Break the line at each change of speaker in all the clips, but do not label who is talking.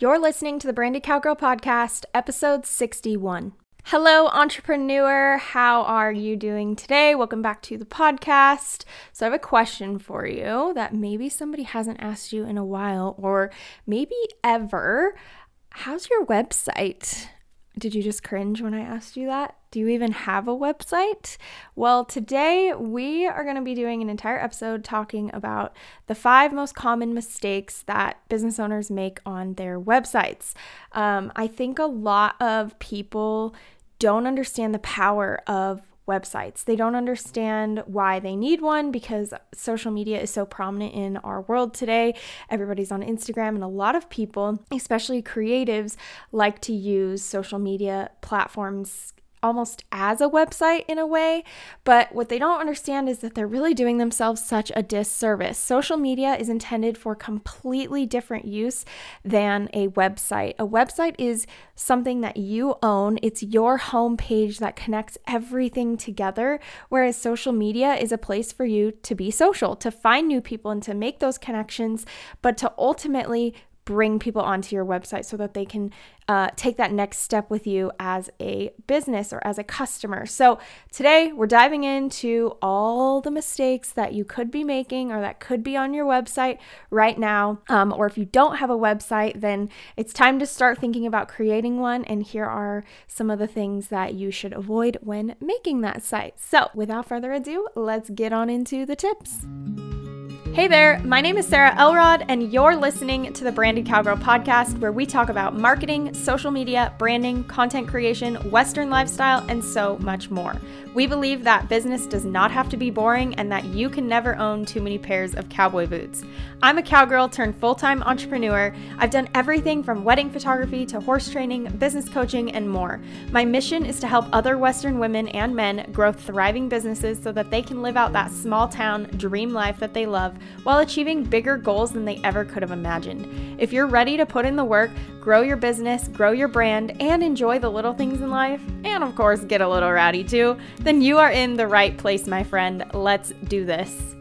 You're listening to the Branded Cowgirl Podcast, episode 61. Hello, entrepreneur. How are you doing today? Welcome back to the podcast. So, I have a question for you that maybe somebody hasn't asked you in a while or maybe ever. How's your website? Did you just cringe when I asked you that? Do you even have a website? Well, today we are going to be doing an entire episode talking about the five most common mistakes that business owners make on their websites. Um, I think a lot of people don't understand the power of websites. They don't understand why they need one because social media is so prominent in our world today. Everybody's on Instagram, and a lot of people, especially creatives, like to use social media platforms almost as a website in a way, but what they don't understand is that they're really doing themselves such a disservice. Social media is intended for completely different use than a website. A website is something that you own, it's your homepage that connects everything together, whereas social media is a place for you to be social, to find new people and to make those connections, but to ultimately bring people onto your website so that they can uh, take that next step with you as a business or as a customer. So, today we're diving into all the mistakes that you could be making or that could be on your website right now. Um, or if you don't have a website, then it's time to start thinking about creating one. And here are some of the things that you should avoid when making that site. So, without further ado, let's get on into the tips. Hey there, my name is Sarah Elrod, and you're listening to the Branded Cowgirl podcast, where we talk about marketing, social media, branding, content creation, Western lifestyle, and so much more. We believe that business does not have to be boring and that you can never own too many pairs of cowboy boots. I'm a cowgirl turned full time entrepreneur. I've done everything from wedding photography to horse training, business coaching, and more. My mission is to help other Western women and men grow thriving businesses so that they can live out that small town dream life that they love while achieving bigger goals than they ever could have imagined. If you're ready to put in the work, grow your business, grow your brand, and enjoy the little things in life, and of course, get a little rowdy too, then you are in the right place, my friend. Let's do this.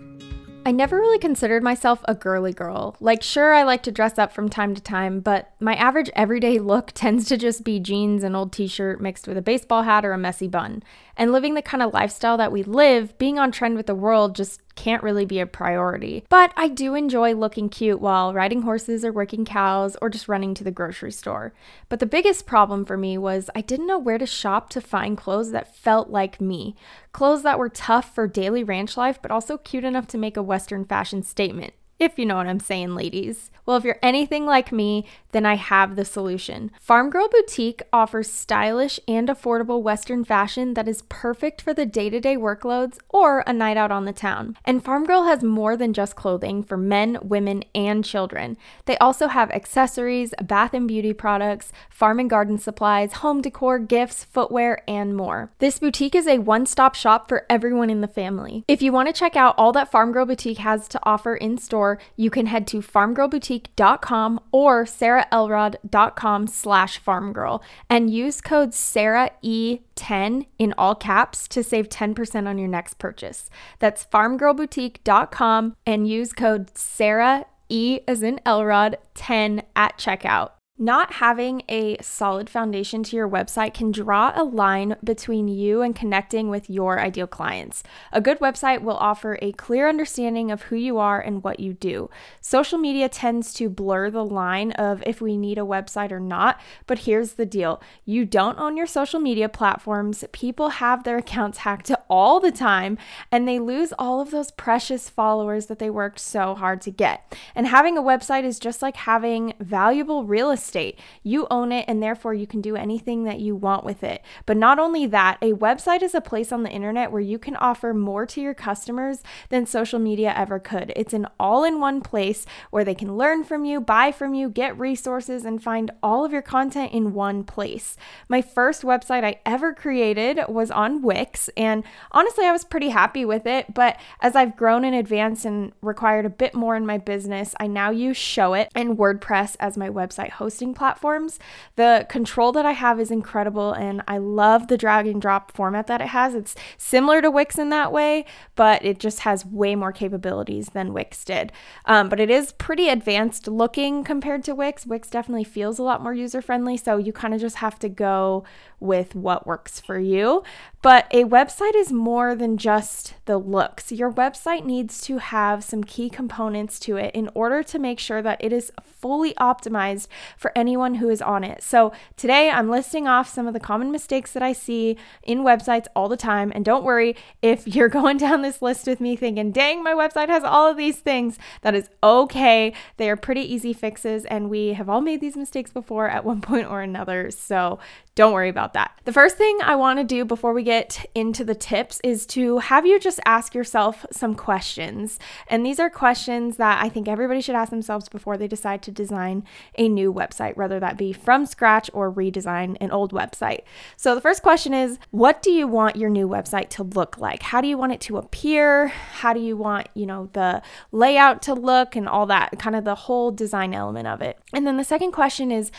I never really considered myself a girly girl. Like, sure, I like to dress up from time to time, but my average everyday look tends to just be jeans, and old t shirt mixed with a baseball hat or a messy bun. And living the kind of lifestyle that we live, being on trend with the world just can't really be a priority. But I do enjoy looking cute while riding horses or working cows or just running to the grocery store. But the biggest problem for me was I didn't know where to shop to find clothes that felt like me. Clothes that were tough for daily ranch life, but also cute enough to make a Western fashion statement if you know what I'm saying, ladies. Well, if you're anything like me, then I have the solution. Farm Girl Boutique offers stylish and affordable Western fashion that is perfect for the day to day workloads or a night out on the town. And Farm Girl has more than just clothing for men, women, and children. They also have accessories, bath and beauty products, farm and garden supplies, home decor, gifts, footwear, and more. This boutique is a one stop shop for everyone in the family. If you want to check out all that Farm Girl Boutique has to offer in store, store, you can head to farmgirlboutique.com or sarahelrod.com slash farmgirl and use code SarahE10 in all caps to save 10% on your next purchase. That's farmgirlboutique.com and use code Sarah E as in Elrod 10 at checkout. Not having a solid foundation to your website can draw a line between you and connecting with your ideal clients. A good website will offer a clear understanding of who you are and what you do. Social media tends to blur the line of if we need a website or not, but here's the deal you don't own your social media platforms. People have their accounts hacked all the time and they lose all of those precious followers that they worked so hard to get. And having a website is just like having valuable real estate estate. You own it, and therefore you can do anything that you want with it. But not only that, a website is a place on the internet where you can offer more to your customers than social media ever could. It's an all in one place where they can learn from you, buy from you, get resources, and find all of your content in one place. My first website I ever created was on Wix, and honestly, I was pretty happy with it. But as I've grown in advance and required a bit more in my business, I now use Showit and WordPress as my website hosting platforms. The control that I have is incredible and I love the drag and drop format that it has. It's similar to Wix in that way, but it just has way more capabilities than Wix did. Um, but it is pretty advanced looking compared to Wix. Wix definitely feels a lot more user friendly, so you kind of just have to go with what works for you. But a website is more than just the looks. Your website needs to have some key components to it in order to make sure that it is fully optimized for anyone who is on it. So, today I'm listing off some of the common mistakes that I see in websites all the time. And don't worry if you're going down this list with me thinking, dang, my website has all of these things, that is okay. They are pretty easy fixes, and we have all made these mistakes before at one point or another. So, don't worry about that. The first thing I want to do before we get into the tips is to have you just ask yourself some questions. And these are questions that I think everybody should ask themselves before they decide to design a new website, whether that be from scratch or redesign an old website. So the first question is what do you want your new website to look like? How do you want it to appear? How do you want, you know, the layout to look and all that, kind of the whole design element of it. And then the second question is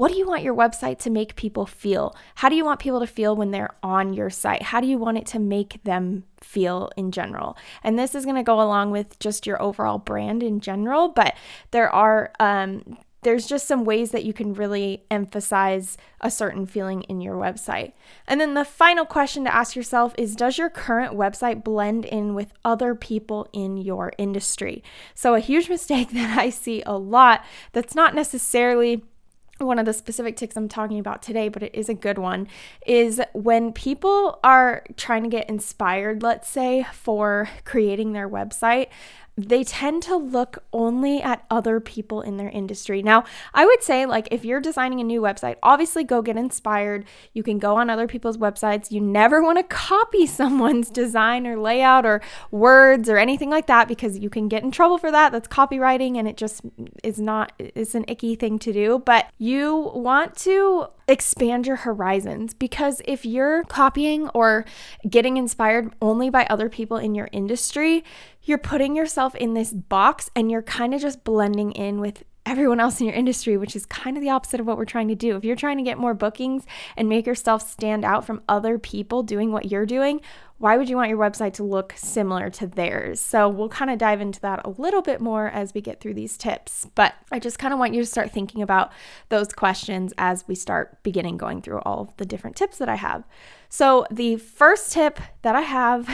what do you want your website to make people feel? How do you want people to feel when they're on your site? How do you want it to make them feel in general? And this is going to go along with just your overall brand in general, but there are um, there's just some ways that you can really emphasize a certain feeling in your website. And then the final question to ask yourself is Does your current website blend in with other people in your industry? So, a huge mistake that I see a lot that's not necessarily one of the specific tics I'm talking about today, but it is a good one, is when people are trying to get inspired, let's say, for creating their website, they tend to look only at other people in their industry. Now, I would say, like, if you're designing a new website, obviously go get inspired. You can go on other people's websites. You never want to copy someone's design or layout or words or anything like that because you can get in trouble for that. That's copywriting and it just is not, it's an icky thing to do. But you want to expand your horizons. Because if you're copying or getting inspired only by other people in your industry, you're putting yourself in this box and you're kind of just blending in with everyone else in your industry, which is kind of the opposite of what we're trying to do. If you're trying to get more bookings and make yourself stand out from other people doing what you're doing, why would you want your website to look similar to theirs? So, we'll kind of dive into that a little bit more as we get through these tips. But I just kind of want you to start thinking about those questions as we start beginning going through all of the different tips that I have. So, the first tip that I have,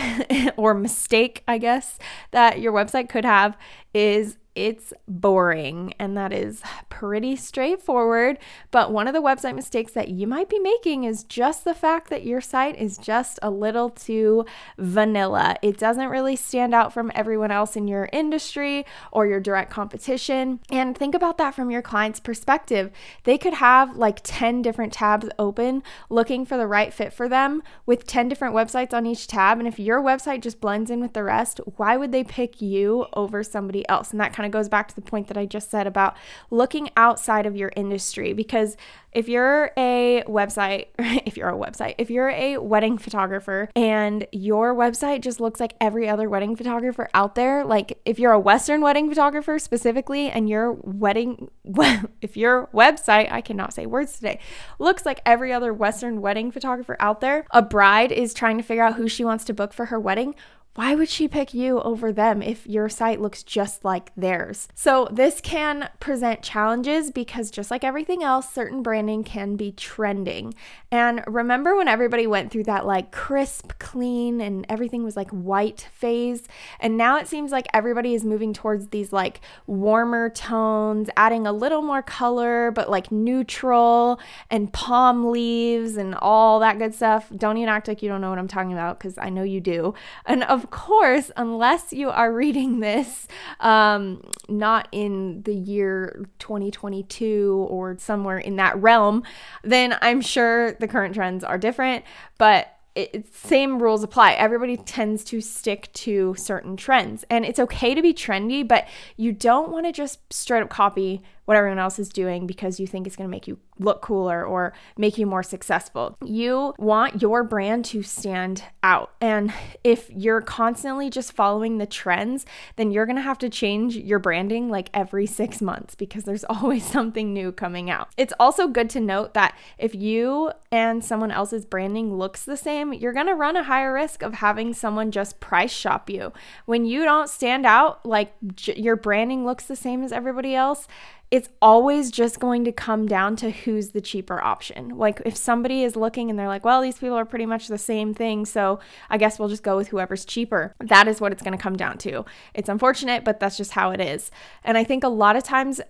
or mistake, I guess, that your website could have is it's boring. And that is pretty straightforward. But one of the website mistakes that you might be making is just the fact that your site is just a little too vanilla. It doesn't really stand out from everyone else in your industry or your direct competition. And think about that from your client's perspective. They could have like 10 different tabs open looking for the right fit for them with 10 different websites on each tab. And if your website just blends in with the rest, why would they pick you over somebody else? And that kind of goes back to the point that I just said about looking outside of your industry because if you're a website, if you're a website, if you're a wedding photographer and your website just looks like every other wedding photographer out there, like if you're a Western wedding photographer specifically and your wedding, if your website, I cannot say words today, looks like every other Western wedding photographer out there, a bride is trying to figure out who she wants to book for her wedding why would she pick you over them if your site looks just like theirs? So, this can present challenges because, just like everything else, certain branding can be trending. And remember when everybody went through that like crisp, clean, and everything was like white phase? And now it seems like everybody is moving towards these like warmer tones, adding a little more color, but like neutral and palm leaves and all that good stuff. Don't even act like you don't know what I'm talking about because I know you do. And of course, unless you are reading this um, not in the year 2022 or somewhere in that realm, then I'm sure the current trends are different. But it, same rules apply. Everybody tends to stick to certain trends, and it's okay to be trendy, but you don't want to just straight up copy what everyone else is doing because you think it's going to make you look cooler or make you more successful. You want your brand to stand out. And if you're constantly just following the trends, then you're going to have to change your branding like every six months because there's always something new coming out. It's also good to note that if you and someone else's branding looks the same, you're going to run a higher risk of having someone just price shop you. When you don't stand out, like j- your branding looks the same as everybody else, it's always just going to come down to who's the cheaper option. Like if somebody is looking and they're like, well, these people are pretty much the same thing, so I guess we'll just go with whoever's cheaper. That is what it's going to come down to. It's unfortunate, but that's just how it is. And I think a lot of times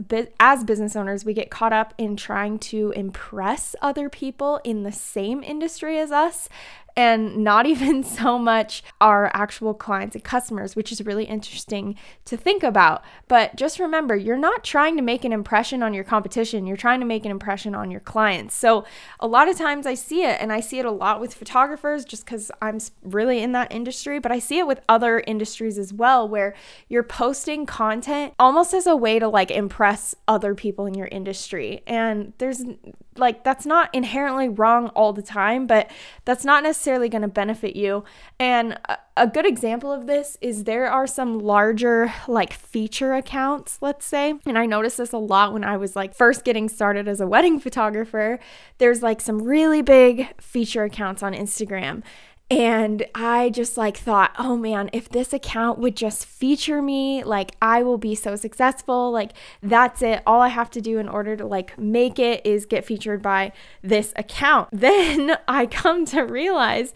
as business owners, we get caught up in trying to impress other people in the same industry as us and not even so much our actual clients and customers, which is really interesting to think about. But just remember, you're not trying to make an impression on your competition, you're trying to make an impression on your clients. So, a lot of times I see it, and I see it a lot with photographers just because I'm really in that industry, but I see it with other industries as well, where you're posting content almost as a way to like impress other people in your industry. And there's like that's not inherently wrong all the time, but that's not necessarily going to benefit you. And a good example of this is there are some larger like feature accounts, let's say. And I noticed this a lot when I was like first getting started as a wedding photographer. There's like some really big feature accounts on Instagram. And I just like thought, oh man, if this account would just feature me, like I will be so successful. Like that's it. All I have to do in order to like make it is get featured by this account. Then I come to realize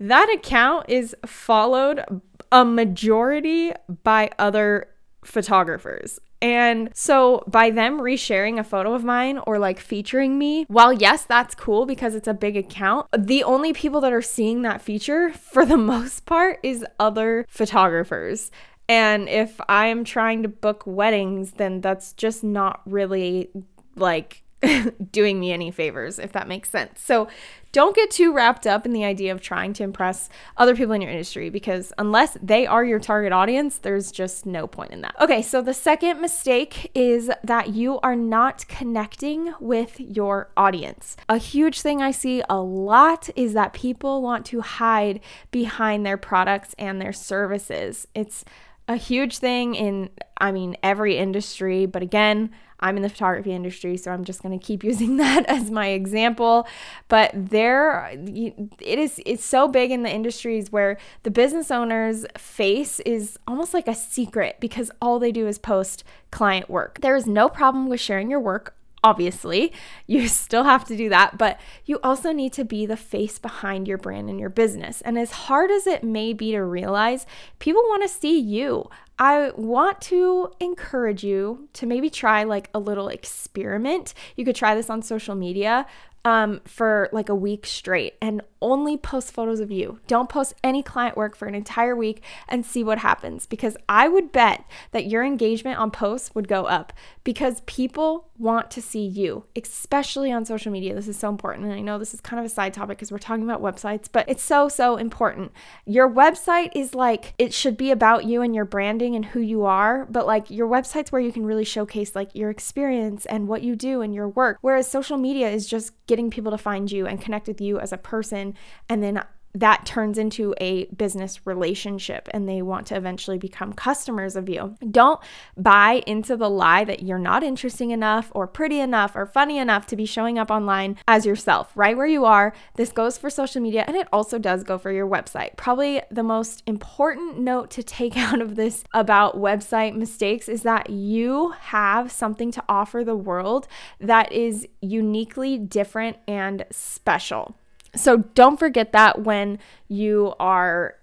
that account is followed a majority by other photographers. And so by them resharing a photo of mine or like featuring me, while yes, that's cool because it's a big account, the only people that are seeing that feature for the most part is other photographers. And if I'm trying to book weddings, then that's just not really like doing me any favors, if that makes sense. So don't get too wrapped up in the idea of trying to impress other people in your industry because unless they are your target audience, there's just no point in that. Okay, so the second mistake is that you are not connecting with your audience. A huge thing I see a lot is that people want to hide behind their products and their services. It's a huge thing in, I mean, every industry, but again, I'm in the photography industry, so I'm just going to keep using that as my example. But there, it is, it's so big in the industries where the business owner's face is almost like a secret because all they do is post client work. There is no problem with sharing your work obviously. You still have to do that, but you also need to be the face behind your brand and your business. And as hard as it may be to realize, people want to see you. I want to encourage you to maybe try like a little experiment. You could try this on social media um, for like a week straight and only post photos of you. Don't post any client work for an entire week and see what happens because I would bet that your engagement on posts would go up because people want to see you, especially on social media. This is so important. And I know this is kind of a side topic because we're talking about websites, but it's so, so important. Your website is like, it should be about you and your branding and who you are, but like your website's where you can really showcase like your experience and what you do and your work. Whereas social media is just getting people to find you and connect with you as a person and then that turns into a business relationship and they want to eventually become customers of you. Don't buy into the lie that you're not interesting enough or pretty enough or funny enough to be showing up online as yourself, right where you are. This goes for social media and it also does go for your website. Probably the most important note to take out of this about website mistakes is that you have something to offer the world that is uniquely different and special. So don't forget that when you are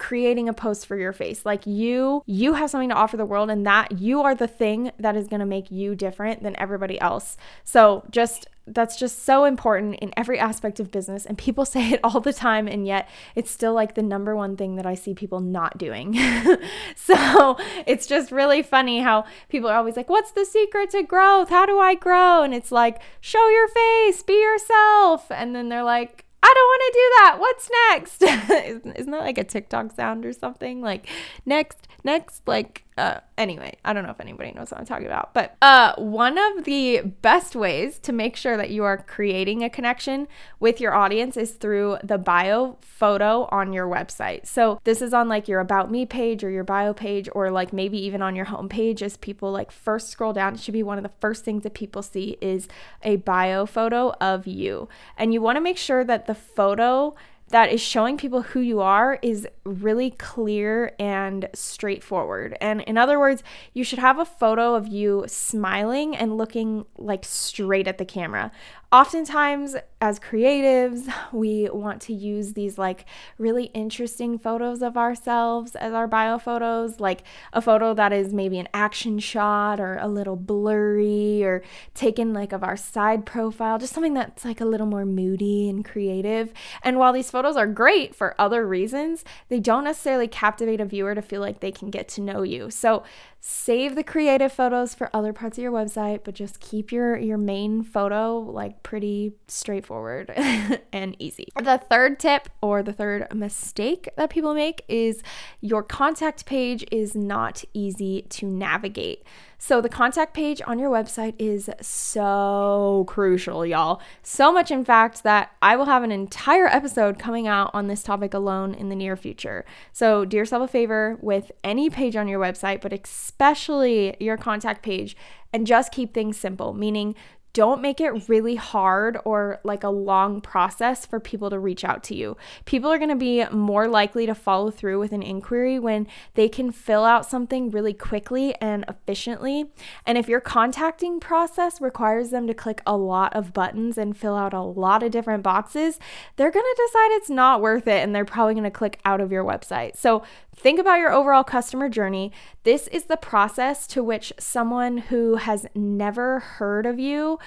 creating a post for your face. Like you you have something to offer the world and that you are the thing that is going to make you different than everybody else. So just that's just so important in every aspect of business and people say it all the time and yet it's still like the number one thing that I see people not doing. so, it's just really funny how people are always like, "What's the secret to growth? How do I grow?" and it's like, "Show your face, be yourself." And then they're like, I don't want to do that. What's next? Isn't that like a TikTok sound or something? Like, next, next, like, uh, anyway, I don't know if anybody knows what I'm talking about, but uh, one of the best ways to make sure that you are creating a connection with your audience is through the bio photo on your website. So this is on like your about me page or your bio page, or like maybe even on your homepage as people like first scroll down. It should be one of the first things that people see is a bio photo of you. And you want to make sure that the photo that is showing people who you are is really clear and straightforward. And in other words, you should have a photo of you smiling and looking like straight at the camera. Oftentimes, as creatives, we want to use these like really interesting photos of ourselves as our bio photos, like a photo that is maybe an action shot or a little blurry or taken like of our side profile, just something that's like a little more moody and creative. And while these photos are great for other reasons, they don't necessarily captivate a viewer to feel like they can get to know you. So, save the creative photos for other parts of your website, but just keep your your main photo like pretty straightforward and easy. The third tip or the third mistake that people make is your contact page is not easy to navigate. So, the contact page on your website is so crucial, y'all. So much, in fact, that I will have an entire episode coming out on this topic alone in the near future. So, do yourself a favor with any page on your website, but especially your contact page, and just keep things simple, meaning don't make it really hard or like a long process for people to reach out to you. People are going to be more likely to follow through with an inquiry when they can fill out something really quickly and efficiently. And if your contacting process requires them to click a lot of buttons and fill out a lot of different boxes, they're going to decide it's not worth it and they're probably going to click out of your website. So think about your overall customer journey. This is the process to which someone who has never heard of you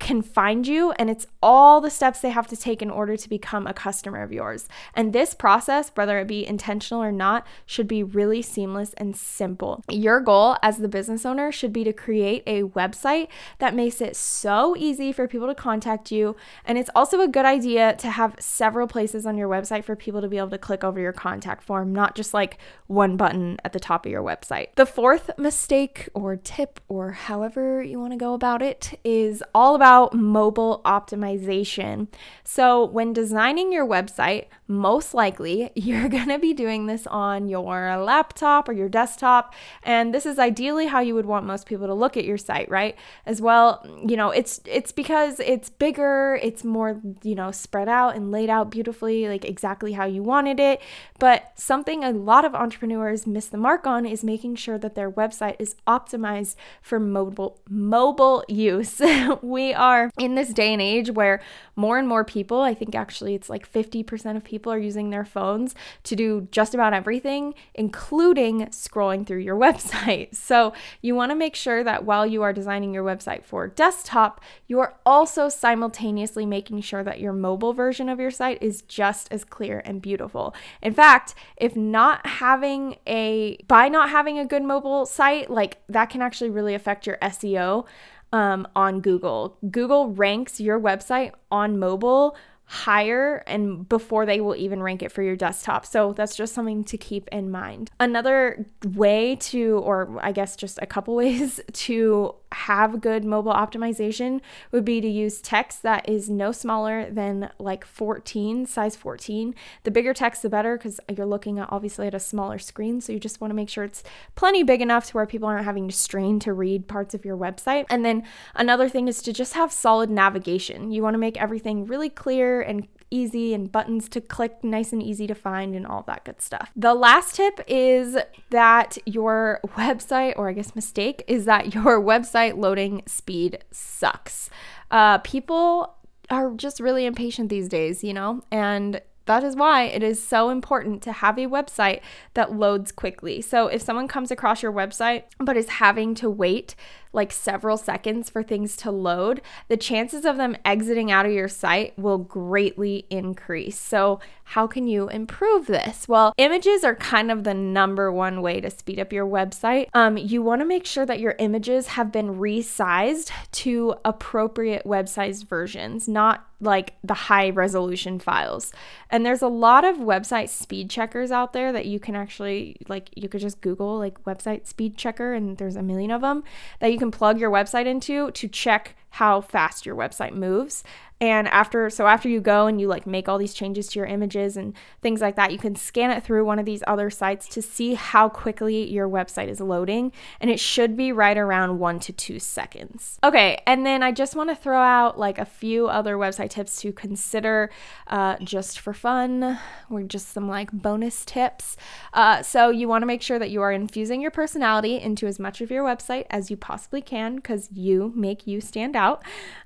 can find you and it's all the steps they have to take in order to become a customer of yours. And this process, whether it be intentional or not, should be really seamless and simple. Your goal as the business owner should be to create a website that makes it so easy for people to contact you. And it's also a good idea to have several places on your website for people to be able to click over your contact form, not just like one button at the top of your website. The fourth mistake or tip or however you want to go about it is all about about mobile optimization. So, when designing your website, most likely you're going to be doing this on your laptop or your desktop. And this is ideally how you would want most people to look at your site, right? As well, you know, it's it's because it's bigger, it's more, you know, spread out and laid out beautifully, like exactly how you wanted it. But something a lot of entrepreneurs miss the mark on is making sure that their website is optimized for mobile mobile use. we are in this day and age where more and more people, I think actually it's like 50% of people are using their phones to do just about everything, including scrolling through your website. So you want to make sure that while you are designing your website for desktop, you are also simultaneously making sure that your mobile version of your site is just as clear and beautiful. In fact, if not having a, by not having a good mobile site, like that can actually really affect your SEO um, on Google. Google ranks your website on mobile higher and before they will even rank it for your desktop. So that's just something to keep in mind. Another way to, or I guess just a couple ways to have good mobile optimization would be to use text that is no smaller than like 14, size 14. The bigger text, the better because you're looking at obviously at a smaller screen. So you just want to make sure it's plenty big enough to where people aren't having to strain to read parts of your website. And then another thing is to just have solid navigation. You want to make everything really clear and easy and buttons to click nice and easy to find and all that good stuff. The last tip is that your website, or I guess mistake, is that your website loading speed sucks. Uh, people are just really impatient these days, you know, and that is why it is so important to have a website that loads quickly. So if someone comes across your website but is having to wait like several seconds for things to load, the chances of them exiting out of your site will greatly increase. So, how can you improve this? Well, images are kind of the number one way to speed up your website. Um, you want to make sure that your images have been resized to appropriate website versions, not like the high resolution files. And there's a lot of website speed checkers out there that you can actually like you could just google like website speed checker and there's a million of them that you can plug your website into to check how fast your website moves. And after, so after you go and you like make all these changes to your images and things like that, you can scan it through one of these other sites to see how quickly your website is loading. And it should be right around one to two seconds. Okay, and then I just want to throw out like a few other website tips to consider uh, just for fun, or just some like bonus tips. Uh, so you want to make sure that you are infusing your personality into as much of your website as you possibly can because you make you stand out.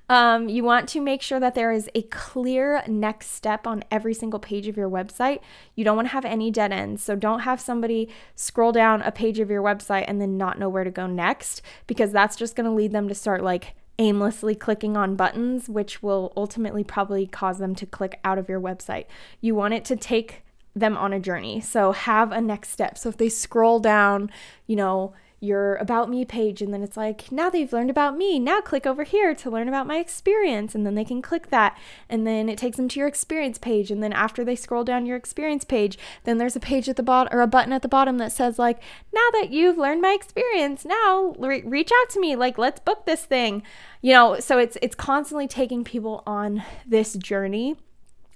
Um, you want to make sure that there is a clear next step on every single page of your website. You don't want to have any dead ends. So don't have somebody scroll down a page of your website and then not know where to go next because that's just going to lead them to start like aimlessly clicking on buttons, which will ultimately probably cause them to click out of your website. You want it to take them on a journey. So have a next step. So if they scroll down, you know, your about me page and then it's like now they've learned about me now click over here to learn about my experience and then they can click that and then it takes them to your experience page and then after they scroll down your experience page then there's a page at the bottom or a button at the bottom that says like now that you've learned my experience now re- reach out to me like let's book this thing. You know so it's it's constantly taking people on this journey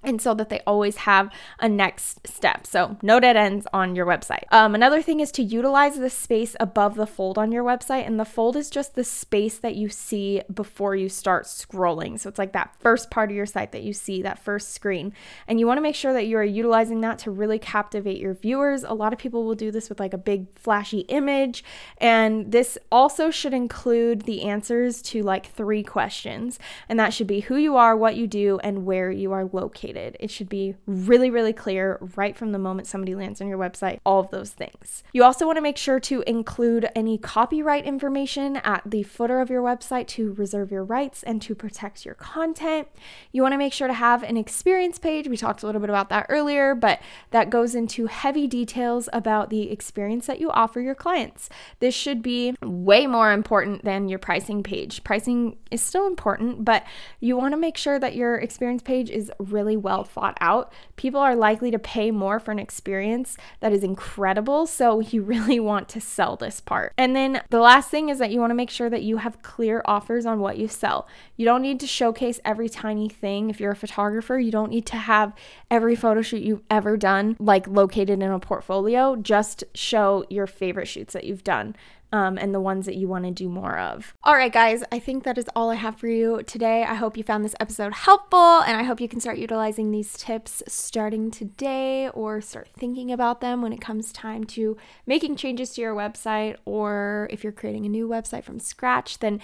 and so that they always have a next step. So, no dead ends on your website. Um, another thing is to utilize the space above the fold on your website. And the fold is just the space that you see before you start scrolling. So, it's like that first part of your site that you see, that first screen. And you want to make sure that you are utilizing that to really captivate your viewers. A lot of people will do this with like a big flashy image. And this also should include the answers to like three questions. And that should be who you are, what you do, and where you are located. It should be really, really clear right from the moment somebody lands on your website, all of those things. You also want to make sure to include any copyright information at the footer of your website to reserve your rights and to protect your content. You want to make sure to have an experience page. We talked a little bit about that earlier, but that goes into heavy details about the experience that you offer your clients. This should be way more important than your pricing page. Pricing is still important, but you want to make sure that your experience page is really well thought out, people are likely to pay more for an experience that is incredible. So you really want to sell this part. And then the last thing is that you want to make sure that you have clear offers on what you sell. You don't need to showcase every tiny thing. If you're a photographer, you don't need to have every photo shoot you've ever done like located in a portfolio. Just show your favorite shoots that you've done um, and the ones that you want to do more of. All right, guys, I think that is all I have for you today. I hope you found this episode helpful, and I hope you can start utilizing these tips starting today or start thinking about them when it comes time to making changes to your website, or if you're creating a new website from scratch, then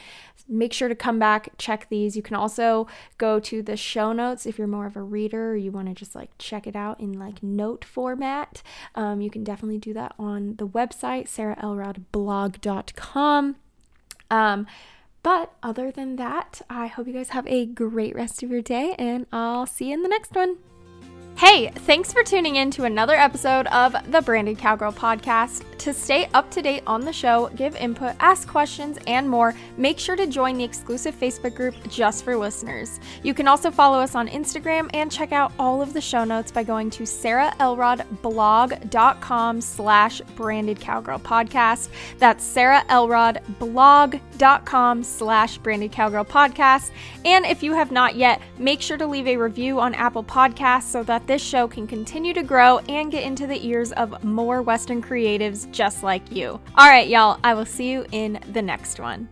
make sure to come back, check these. You can also go to the show notes if you're more of a reader or you want to just like check it out in like note format. Um, you can definitely do that on the website, sarahelrodblog.com. Um, but other than that, I hope you guys have a great rest of your day and I'll see you in the next one. Hey, thanks for tuning in to another episode of the Branded Cowgirl podcast. To stay up to date on the show, give input, ask questions, and more, make sure to join the exclusive Facebook group just for listeners. You can also follow us on Instagram and check out all of the show notes by going to sarahelrodblog.com slash branded cowgirl podcast. That's sarahelrodblog.com slash branded cowgirl podcast. And if you have not yet, make sure to leave a review on Apple Podcasts so that this show can continue to grow and get into the ears of more Western creatives just like you. All right, y'all, I will see you in the next one.